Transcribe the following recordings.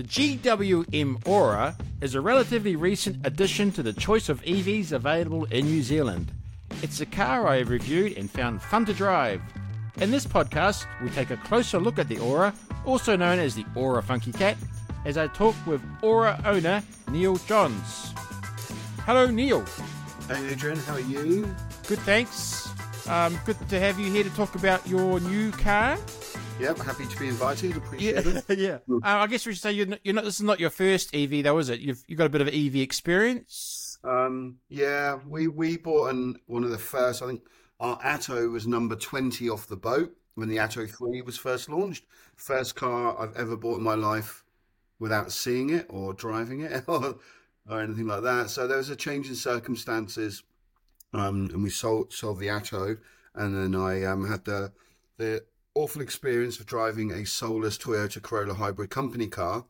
The GWM Ora is a relatively recent addition to the choice of EVs available in New Zealand. It's a car I have reviewed and found fun to drive. In this podcast, we take a closer look at the Ora, also known as the Ora Funky Cat, as I talk with Ora owner Neil Johns. Hello, Neil. Hey, Adrian, how are you? Good, thanks. Um, good to have you here to talk about your new car. Yep, happy to be invited. Appreciate it. yeah. Uh, I guess we should say you're not, you're not. This is not your first EV, though, is it? You've you got a bit of EV experience. Um, yeah, we we bought an, one of the first. I think our Atto was number twenty off the boat when the Atto three was first launched. First car I've ever bought in my life without seeing it or driving it or, or anything like that. So there was a change in circumstances, um, and we sold sold the Atto, and then I um, had the the awful experience of driving a soulless Toyota Corolla hybrid company car,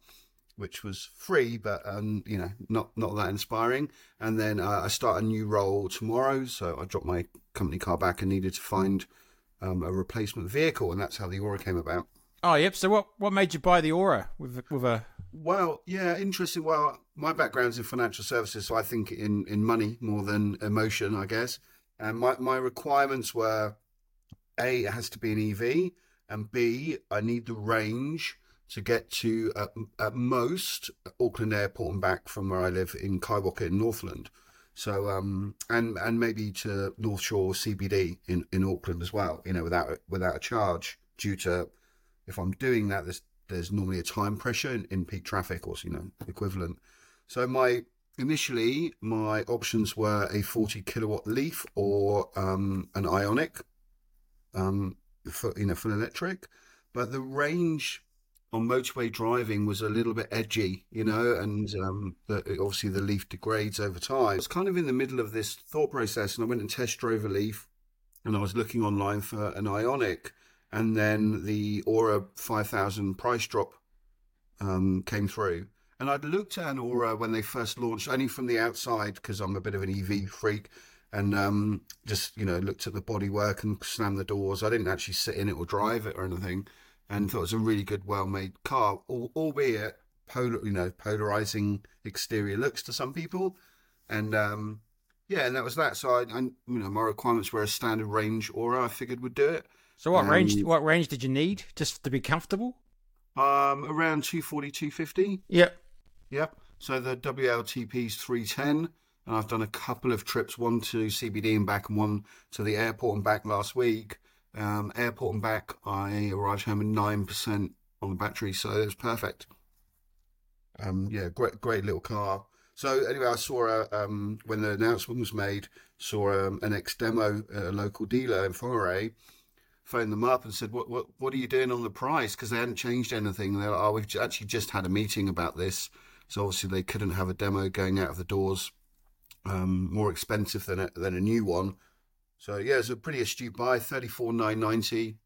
which was free, but um, you know, not not that inspiring. And then uh, I start a new role tomorrow, so I dropped my company car back and needed to find um, a replacement vehicle, and that's how the Ora came about. Oh, yep. So what what made you buy the Ora with with a? Well, yeah, interesting. Well, my background's in financial services, so I think in in money more than emotion, I guess. And my my requirements were a, it has to be an EV, and B, I need the range to get to at, at most Auckland Airport and back from where I live in Kaiwaka in Northland. So um and and maybe to North Shore CBD in, in Auckland as well. You know, without without a charge due to if I'm doing that, there's there's normally a time pressure in, in peak traffic or you know equivalent. So my initially my options were a 40 kilowatt leaf or um, an Ioniq um, for you know full electric, but the range on motorway driving was a little bit edgy, you know, and um, the, obviously the Leaf degrades over time. I was kind of in the middle of this thought process, and I went and test drove a Leaf, and I was looking online for an Ioniq, and then the Ora 5000 price drop um, came through. And I'd looked at an Ora when they first launched, only from the outside, because I'm a bit of an EV freak and um, just you know looked at the bodywork and slammed the doors. I didn't actually sit in it or drive it or anything, and thought it was a really good, well-made car, albeit polar, you know, polarizing exterior looks to some people, and um, yeah, and that was that. So I, I, you know, my requirements were a standard range Ora. I figured would do it. So what um, range? What range did you need just to be comfortable? Um, around 240, 250. Yep. Yep. So the WLTP is 310 and I've done a couple of trips, one to CBD and back, and one to the airport and back last week. Um, airport and back, I arrived home at nine percent on the battery, so it was perfect. Um, yeah, great, great little car. So anyway, I saw a, um, when the announcement was made, saw um, an ex demo a local dealer in Foray, phoned them up and said, "What, what, what are you doing on the price?" Because they hadn't changed anything. They're like, "Oh, we've actually just had a meeting about this." So obviously they couldn't have a demo going out of the doors um, more expensive than a, than a new one. So yeah, it's a pretty astute buy. Thirty four nine ninety.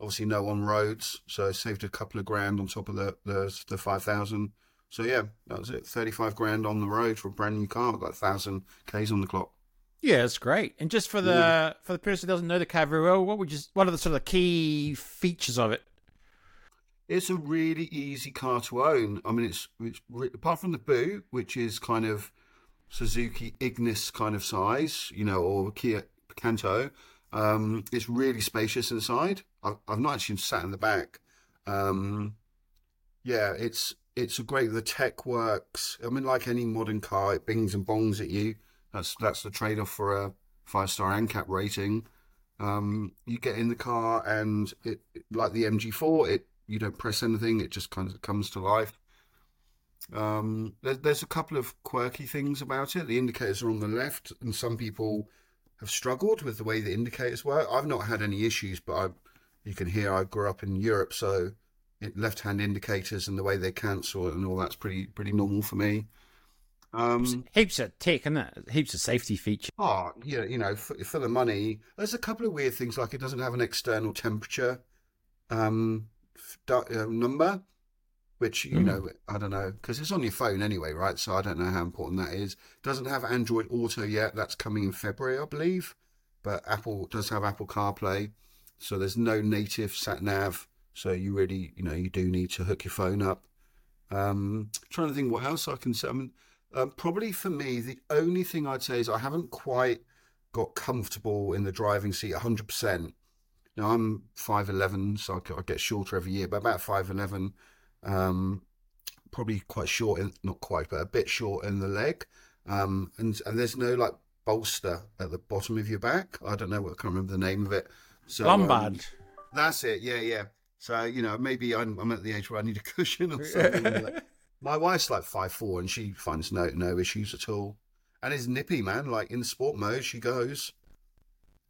Obviously, no on roads, so saved a couple of grand on top of the the, the five thousand. So yeah, that was it. Thirty five grand on the road for a brand new car. Got a thousand k's on the clock. Yeah, it's great. And just for the yeah. for the person who doesn't know the car very well, what would you what are the sort of the key features of it? It's a really easy car to own. I mean, it's, it's apart from the boot, which is kind of Suzuki Ignis kind of size, you know, or Kia Picanto. Um, it's really spacious inside. I've, I've not actually sat in the back. Um, yeah, it's it's a great. The tech works. I mean, like any modern car, it bings and bongs at you. That's that's the trade off for a five star ANCAP rating. Um, you get in the car and it like the MG4, it you don't press anything, it just kind of comes to life. Um, there, there's a couple of quirky things about it. The indicators are on the left, and some people have struggled with the way the indicators work. I've not had any issues, but I, you can hear I grew up in Europe, so left-hand indicators and the way they cancel and all that's pretty pretty normal for me. Um, heaps of tech, and that heaps of safety features. Oh, yeah, you know, for, for, the money, there's a couple of weird things like it doesn't have an external temperature um, uh, number which you mm. know I don't know because it's on your phone anyway, right? So I don't know how important that is. Doesn't have Android Auto yet. That's coming in February, I believe. But Apple does have Apple CarPlay, so there's no native sat nav. So you really, you know, you do need to hook your phone up. Um, trying to think what else I can say. I mean, um, probably for me, the only thing I'd say is I haven't quite got comfortable in the driving seat 100%. Now, I'm 5'11, so I get shorter every year, but about 5'11, um, probably quite short, in, not quite, but a bit short in the leg. Um, and, and there's no like bolster at the bottom of your back. I don't know what, I can't remember the name of it. So, lumbar. Um, that's it. Yeah, yeah. So you know, maybe I'm, I'm at the age where I need a cushion or something. My wife's like five four, and she finds no no issues at all, and is nippy, man. Like in sport mode, she goes.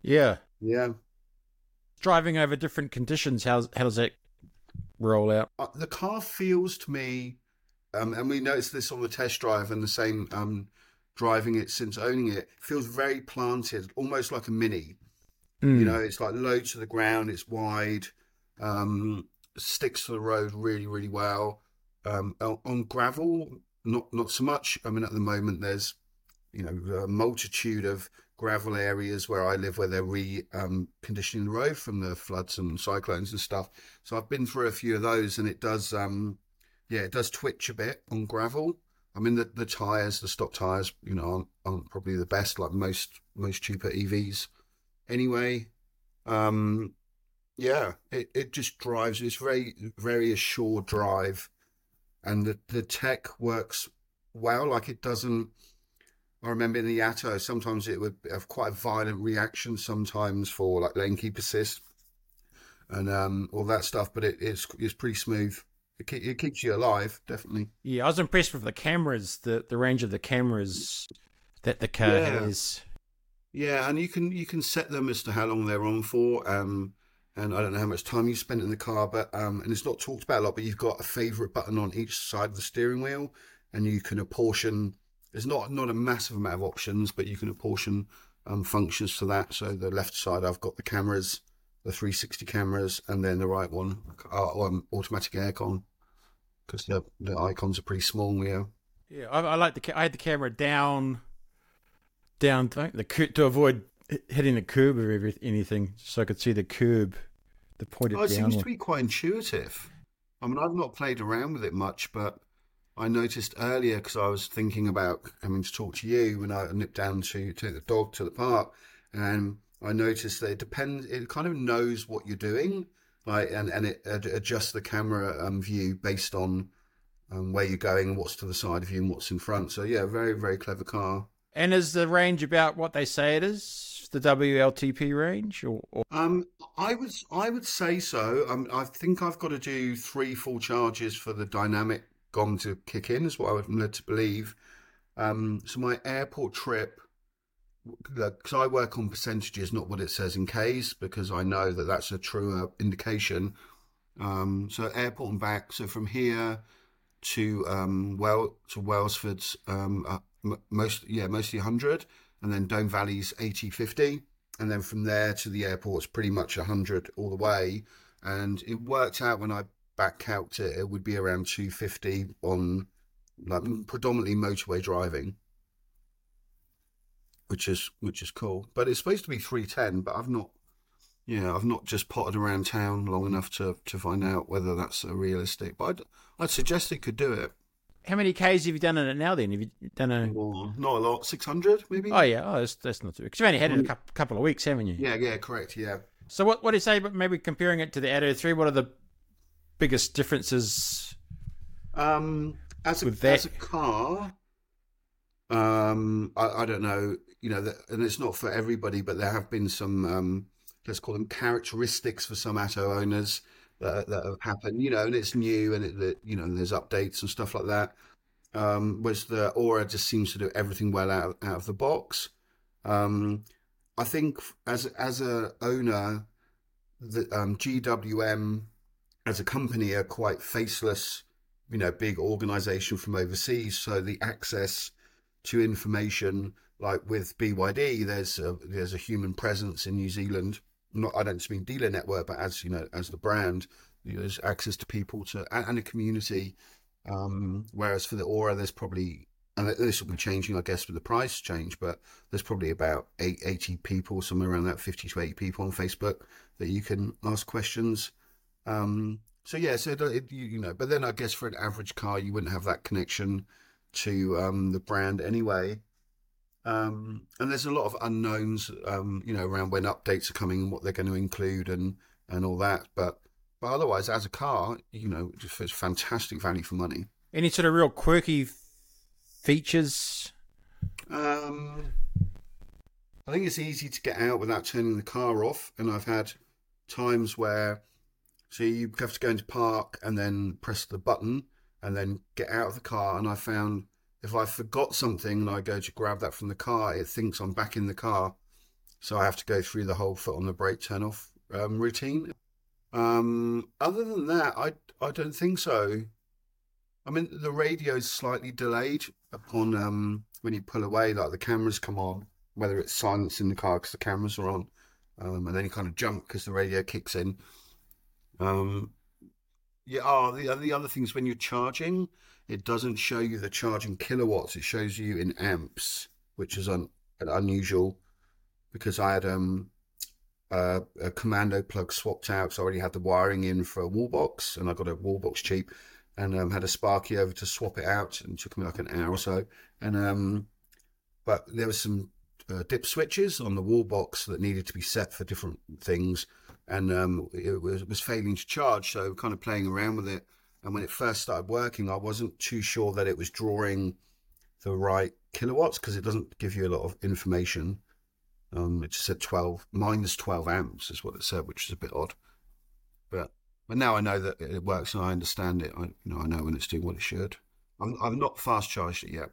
Yeah. Yeah. Driving over different conditions, how how does that roll out? Uh, the car feels to me, um, and we noticed this on the test drive, and the same um, driving it since owning it feels very planted, almost like a mini. Mm. You know, it's like low to the ground, it's wide, um, sticks to the road really, really well. Um, on gravel, not not so much. I mean, at the moment, there's you know a multitude of gravel areas where I live where they're re um, the road from the floods and cyclones and stuff. So I've been through a few of those, and it does, um, yeah, it does twitch a bit on gravel. I mean, the, the tires, the stock tires, you know, aren't, aren't probably the best, like most most cheaper EVs anyway. Um, yeah, it, it just drives. It's very very assured drive, and the the tech works well. Like it doesn't. I remember in the Atto, sometimes it would have quite a violent reaction. Sometimes for like lane keep assist and um, all that stuff, but it, it's it's pretty smooth. It, it keeps you alive, definitely. Yeah, I was impressed with the cameras, the the range of the cameras that the car yeah. has. Yeah, and you can you can set them as to how long they're on for. Um, and I don't know how much time you spent in the car, but um, and it's not talked about a lot. But you've got a favorite button on each side of the steering wheel, and you can apportion. There's not not a massive amount of options, but you can apportion um, functions to that. So the left side, I've got the cameras, the 360 cameras, and then the right one, uh, um, automatic aircon, because the the icons are pretty small. Yeah. Yeah, I, I like the I had the camera down down the to avoid hitting the curb or anything, so I could see the curb, the pointed. Oh, it seems to be quite intuitive. I mean, I've not played around with it much, but I noticed earlier because I was thinking about coming to talk to you when I nipped down to take the dog to the park, and I noticed that it depends. It kind of knows what you're doing, like, and and it adjusts the camera um, view based on um, where you're going, what's to the side of you, and what's in front. So yeah, very very clever car. And is the range about what they say it is? The WLTP range, or, or... um, I would I would say so. Um, I think I've got to do three full charges for the dynamic gong to kick in, is what I would led to believe. Um, so my airport trip, because I work on percentages, not what it says in K's, because I know that that's a truer indication. Um, so airport and back. So from here to um, well to Wellsford's um, uh, most yeah mostly 100 and then Dome Valley's 80 50 and then from there to the airport's pretty much 100 all the way and it worked out when I back calced it it would be around 250 on like predominantly motorway driving which is which is cool but it's supposed to be 310 but I've not yeah I've not just potted around town long enough to to find out whether that's a realistic but I'd, I'd suggest it could do it how many Ks have you done in it now? Then have you done a well, not a lot, six hundred maybe. Oh yeah, oh that's, that's not too because you've only had it a couple of weeks, haven't you? Yeah, yeah, correct, yeah. So what what do you say? But maybe comparing it to the Atto three, what are the biggest differences? Um, as a with that? as a car, um, I, I don't know, you know, and it's not for everybody, but there have been some um, let's call them characteristics for some Atto owners that, that have happened, you know, and it's new and it, that, you know, there's updates and stuff like that. Um, whereas the Ora just seems to do everything well out, out of the box. Um, I think as as a owner, the um, GWM as a company are quite faceless, you know, big organisation from overseas. So the access to information, like with BYD, there's a, there's a human presence in New Zealand not I don't just mean dealer network, but as you know, as the brand, there's access to people to and, a community. Um, whereas for the Ora, there's probably and this will be changing, I guess, with the price change, but there's probably about 80 people, somewhere around that 50 to 80 people on Facebook that you can ask questions. Um, So yeah, so it, you, you know, but then I guess for an average car, you wouldn't have that connection to um, the brand anyway. Um, and there's a lot of unknowns, um, you know, around when updates are coming and what they're going to include and and all that. But but otherwise, as a car, you know, it's fantastic value for money. Any sort of real quirky features? Um, I think it's easy to get out without turning the car off, and I've had times where so you have to go into park and then press the button and then get out of the car. And I found if I forgot something and I go to grab that from the car, it thinks I'm back in the car. So I have to go through the whole foot on the brake turn off um, routine. Um, other than that, I, I don't think so. I mean, the radio is slightly delayed upon um, when you pull away, like the cameras come on, whether it's silence in the car because the cameras are on, um, and then you kind of jump because the radio kicks in. Um, yeah, oh, the, the other things when you're charging, it doesn't show you the charging kilowatts. It shows you in amps, which is un, unusual because I had um, uh, a commando plug swapped out. So I already had the wiring in for a wall box, and I got a wall box cheap, and um, had a Sparky over to swap it out, and it took me like an hour or so. And um, but there was some uh, dip switches on the wall box that needed to be set for different things and um, it was, was failing to charge. So kind of playing around with it. And when it first started working, I wasn't too sure that it was drawing the right kilowatts because it doesn't give you a lot of information. Um, it just said 12 minus 12 amps is what it said, which is a bit odd. But but now I know that it works and I understand it. I you know I know when it's doing what it should. I'm I've not fast charged it yet.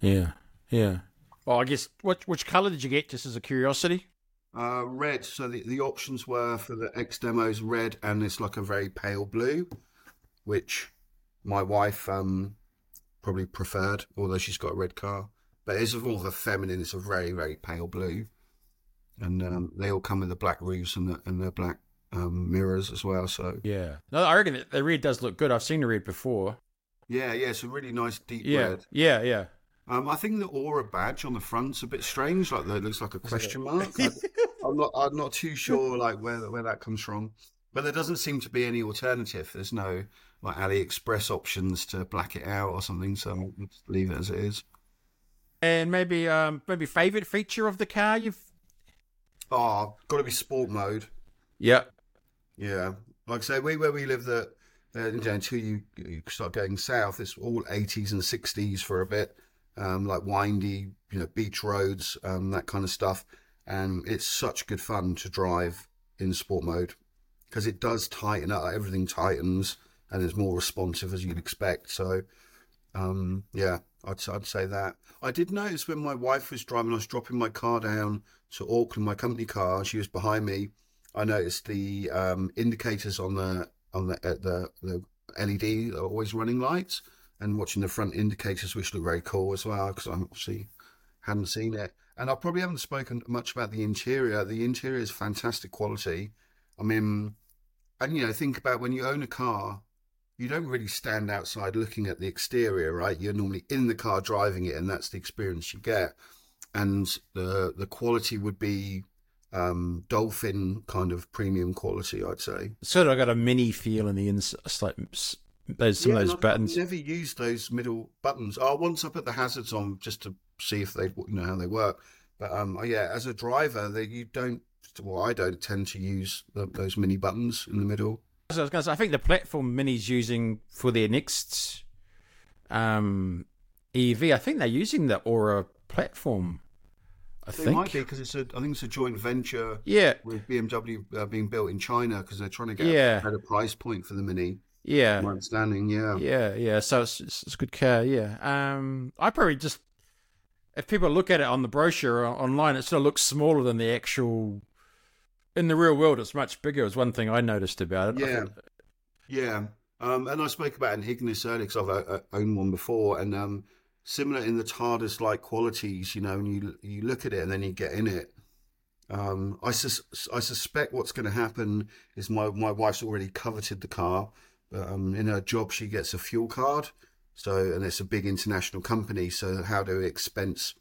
Yeah, yeah. Well, I guess what which color did you get? Just as a curiosity. Uh, red. So the, the options were for the X demos red and it's like a very pale blue, which my wife um, probably preferred, although she's got a red car. But it's of all the feminine. It's a very very pale blue, and um, they all come with the black roofs and the and the black um, mirrors as well. So yeah, no, I reckon the red does look good. I've seen the red before. Yeah, yeah, it's a really nice deep yeah, red. Yeah, yeah. Um, I think the Ora badge on the front's a bit strange. Like it looks like a question mark. I, am not. I'm not too sure like where where that comes from. But there doesn't seem to be any alternative. There's no like AliExpress options to black it out or something. So I'll leave it as it is. And maybe um maybe favorite feature of the car you've. Oh, got to be sport mode. Yeah. Yeah. Like I say, we where we live that. Uh, until you, you start going south, it's all 80s and 60s for a bit um, like windy, you know, beach roads, um, that kind of stuff. And it's such good fun to drive in sport mode because it does tighten up. Everything tightens and is more responsive as you'd expect. So, um, yeah, I'd, I'd say that. I did notice when my wife was driving, I was dropping my car down to Auckland, my company car. She was behind me. I noticed the um, indicators on the on the uh, the the LED always running lights and watching the front indicators, which look very cool as well, because I obviously hadn't seen it. And I probably haven't spoken much about the interior. The interior is fantastic quality. I mean, and you know, think about when you own a car, you don't really stand outside looking at the exterior, right? You're normally in the car driving it, and that's the experience you get. And the the quality would be um, dolphin kind of premium quality, I'd say. Sort of got a mini feel in the inside, those some yeah, of those I've, buttons. I've never used those middle buttons. Oh, once I put the hazards on just to see if they you know how they work. But um, oh, yeah, as a driver, that you don't. Well, I don't tend to use the, those mini buttons in the middle. So I was going to say, I think the platform Mini's using for their next um, EV, I think they're using the Ora platform. I They think. might be because it's a. I think it's a joint venture Yeah, with BMW uh, being built in China because they're trying to get Yeah. a better price point for the Mini. Yeah, My understanding, yeah. yeah, yeah. So it's, it's, it's good care. Yeah. Um, I probably just if people look at it on the brochure or online, it sort of looks smaller than the actual. In the real world, it's much bigger. Was one thing I noticed about it. Yeah. thought- Yeah, um, and I spoke about an Ignis earlier because I've uh, owned one before, and um, similar in the TARDIS like qualities. You know, and you you look at it and then you get in it. Um, I sus- I suspect what's going to happen is my my wife's already coveted the car. Um, in her job, she gets a fuel card, so and it's a big international company. So how to expense,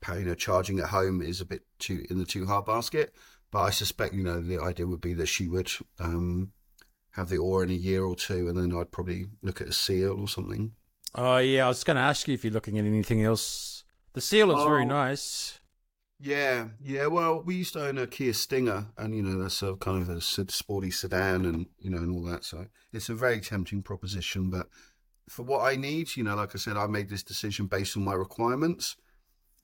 paying her charging at home is a bit too in the too hard basket. But I suspect you know the idea would be that she would um, have the Ora in a year or two, and then I'd probably look at a Seal or something. Oh yeah, I was going to ask you if you're looking at anything else. The Seal is very Oh. nice. Yeah, yeah. Well, we used to own a Kia Stinger, and you know that's a kind of a sporty sedan, and you know, and all that. So it's a very tempting proposition. But for what I need, you know, like I said, I made this decision based on my requirements,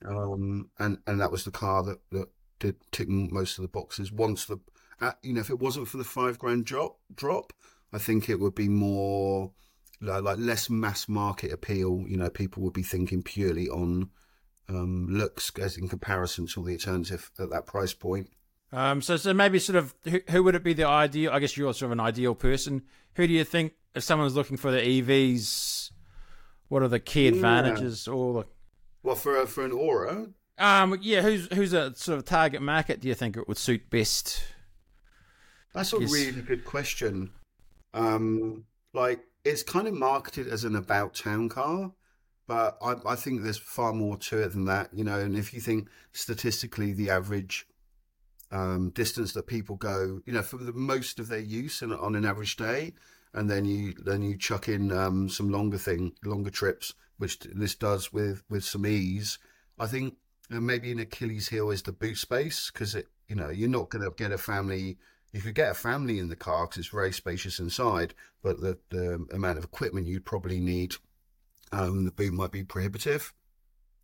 um, and and that was the car that that did tick most of the boxes. Once the, uh, you know, if it wasn't for the five grand drop, drop, I think it would be more like, like less mass market appeal. You know, people would be thinking purely on um, looks as in comparison to all the alternative at that price point. Um, so so maybe sort of who, who would it be the ideal? I guess you're sort of an ideal person. Who do you think if someone's looking for the EVs? What are the key Yeah. advantages? Or Well, for a, for an Ora, um, yeah, who's who's a sort of target market? Do you think it would suit best? that's a really good question. Um, like it's kind of marketed as an about town car, but I, I think there's far more to it than that. You know, and if you think statistically, the average um, distance that people go, you know, for the most of their use in, on an average day, and then you then you chuck in um, some longer thing, longer trips, which this does with with some ease. I think maybe an Achilles heel is the boot space because it, you know, you're not going to get a family. You could get a family in the car because it's very spacious inside, but the the amount of equipment you'd probably need, um, the boot might be prohibitive.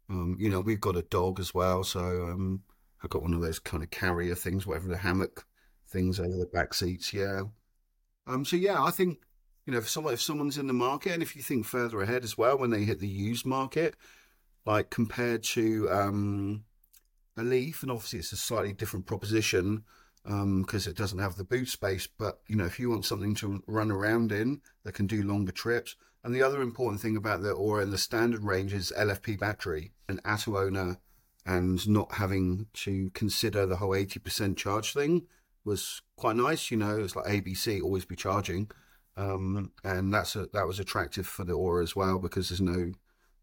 Um, you know, we've got a dog as well, so um, I've got one of those kind of carrier things, whatever the hammock things over the back seats. Yeah. Um. So yeah, I think you know if someone if someone's in the market, and if you think further ahead as well, when they hit the used market, like compared to um, a Leaf, and obviously it's a slightly different proposition because it doesn't have the boot space. But you know, if you want something to run around in that can do longer trips, and the other important thing about the Ora in the standard range is LFP battery. An Atto owner and not having to consider the whole 80% charge thing was quite nice. You know, it's like ABC, always be charging. Um, and that's a, that was attractive for the Ora as well because there's no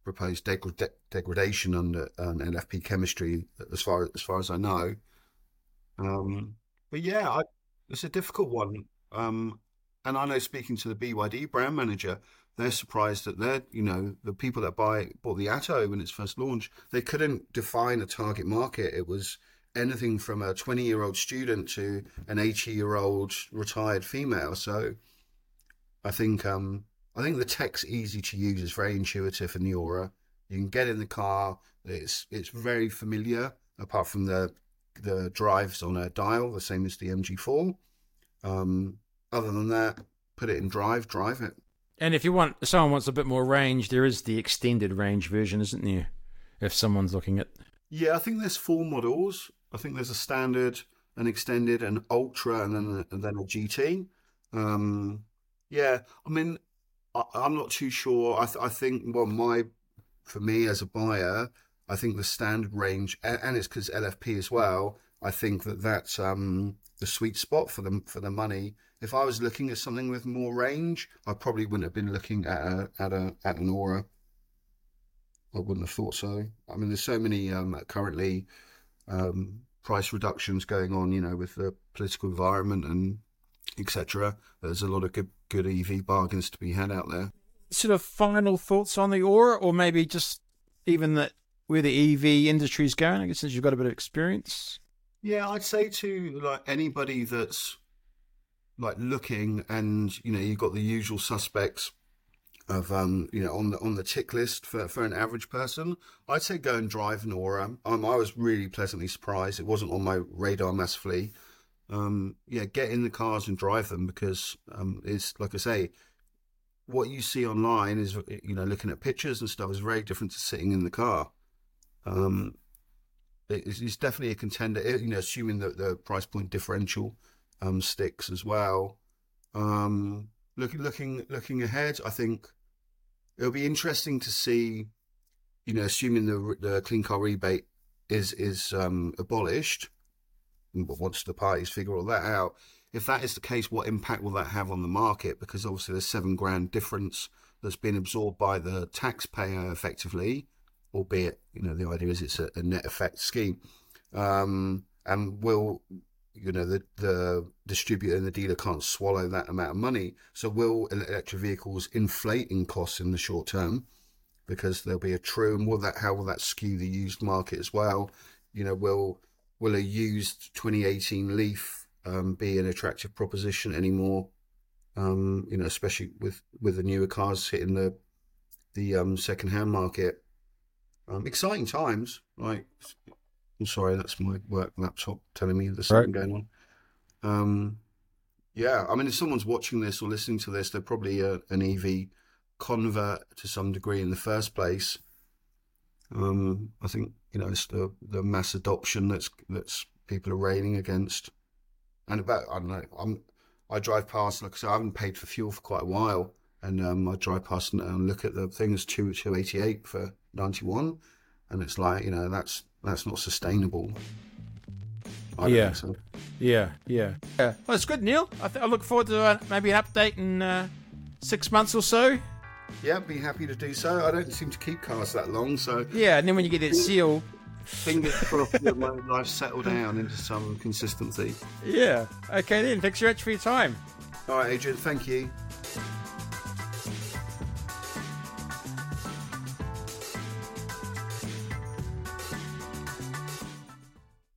proposed degra- degradation under um, LFP chemistry as far as far as I know. Um, but yeah, I, it's a difficult one. Um, and I know speaking to the BYD brand manager, they're surprised that they're, you know, the people that buy bought the Atto when its first launched, they couldn't define a target market. It was anything from a 20 year old student to an 80 year old retired female. So I think, um, I think the tech's easy to use. It's very intuitive in the Ora. You can get in the car. It's it's very familiar, apart from the the drives on a dial, the same as the MG4. Um, other than that, put it in drive, drive it. And if you want, if someone wants a bit more range, there is the extended range version, isn't there? If someone's looking at Yeah, I think there's four models. I think there's a standard, an extended, an ultra, and then a, and then a GT. Um, yeah, I mean, I, I'm not too sure. I, th- I think, well, my for me as a buyer, I think the standard range, and, and it's because LFP as well. I think that that's um, the sweet spot for them for the money. If I was looking at something with more range, I probably wouldn't have been looking at a at a at an Ora. I wouldn't have thought so. I mean, there's so many um, currently um, price reductions going on, you know, with the political environment and etc. There's a lot of good good EV bargains to be had out there. sort of final thoughts on the Ora, or maybe just even that where the EV industry is going. I guess since you've got a bit of experience. Yeah, I'd say to like anybody that's like looking and you know you've got the usual suspects of um you know on the on the tick list for for an average person i'd say go and drive an Ora um, i was really pleasantly surprised. It wasn't on my radar massively um yeah get in the cars and drive them because um it's like i say what you see online is you know looking at pictures and stuff is very different to sitting in the car. Um it's, it's definitely a contender you know assuming that the price point differential um sticks as well. Um looking looking looking ahead i think it'll be interesting to see you know assuming the the clean car rebate is is um abolished but once the parties figure all that out if that is the case what impact will that have on the market? Because obviously there's seven grand difference that's been absorbed by the taxpayer effectively albeit you know the idea is it's a, a net effect scheme um and will you know the the distributor and the dealer can't swallow that amount of money. So will electric vehicles inflate in costs in the short term because there'll be a true and will that how will that skew the used market as well? You know, will will a used 2018 Leaf um, be an attractive proposition anymore? Um, you know, especially with with the newer cars hitting the the um, second hand market. Um, exciting times. Like, I'm sorry, that's my work laptop telling me there's something right. going on. Um, yeah, I mean, if someone's watching this or listening to this, they're probably a, an EV convert to some degree in the first place. Um, I think you know it's the the mass adoption that's that's people are railing against, and about I don't know. I'm I drive past like I said, I haven't paid for fuel for quite a while, and um, I drive past and, and look at the things two two eighty eight for ninety one, and it's like you know that's that's not sustainable. yeah. So. yeah, yeah, yeah. Well, it's good, Neil. I, th- I look forward to uh, maybe an update in uh, six months or so. Yeah, be happy to do so. I don't seem to keep cars that long, so yeah. And then when you get it sealed, fingers crossed that my life settle down into some consistency. Yeah. Okay then. Thanks very much for your time. All right, Adrian. Thank you.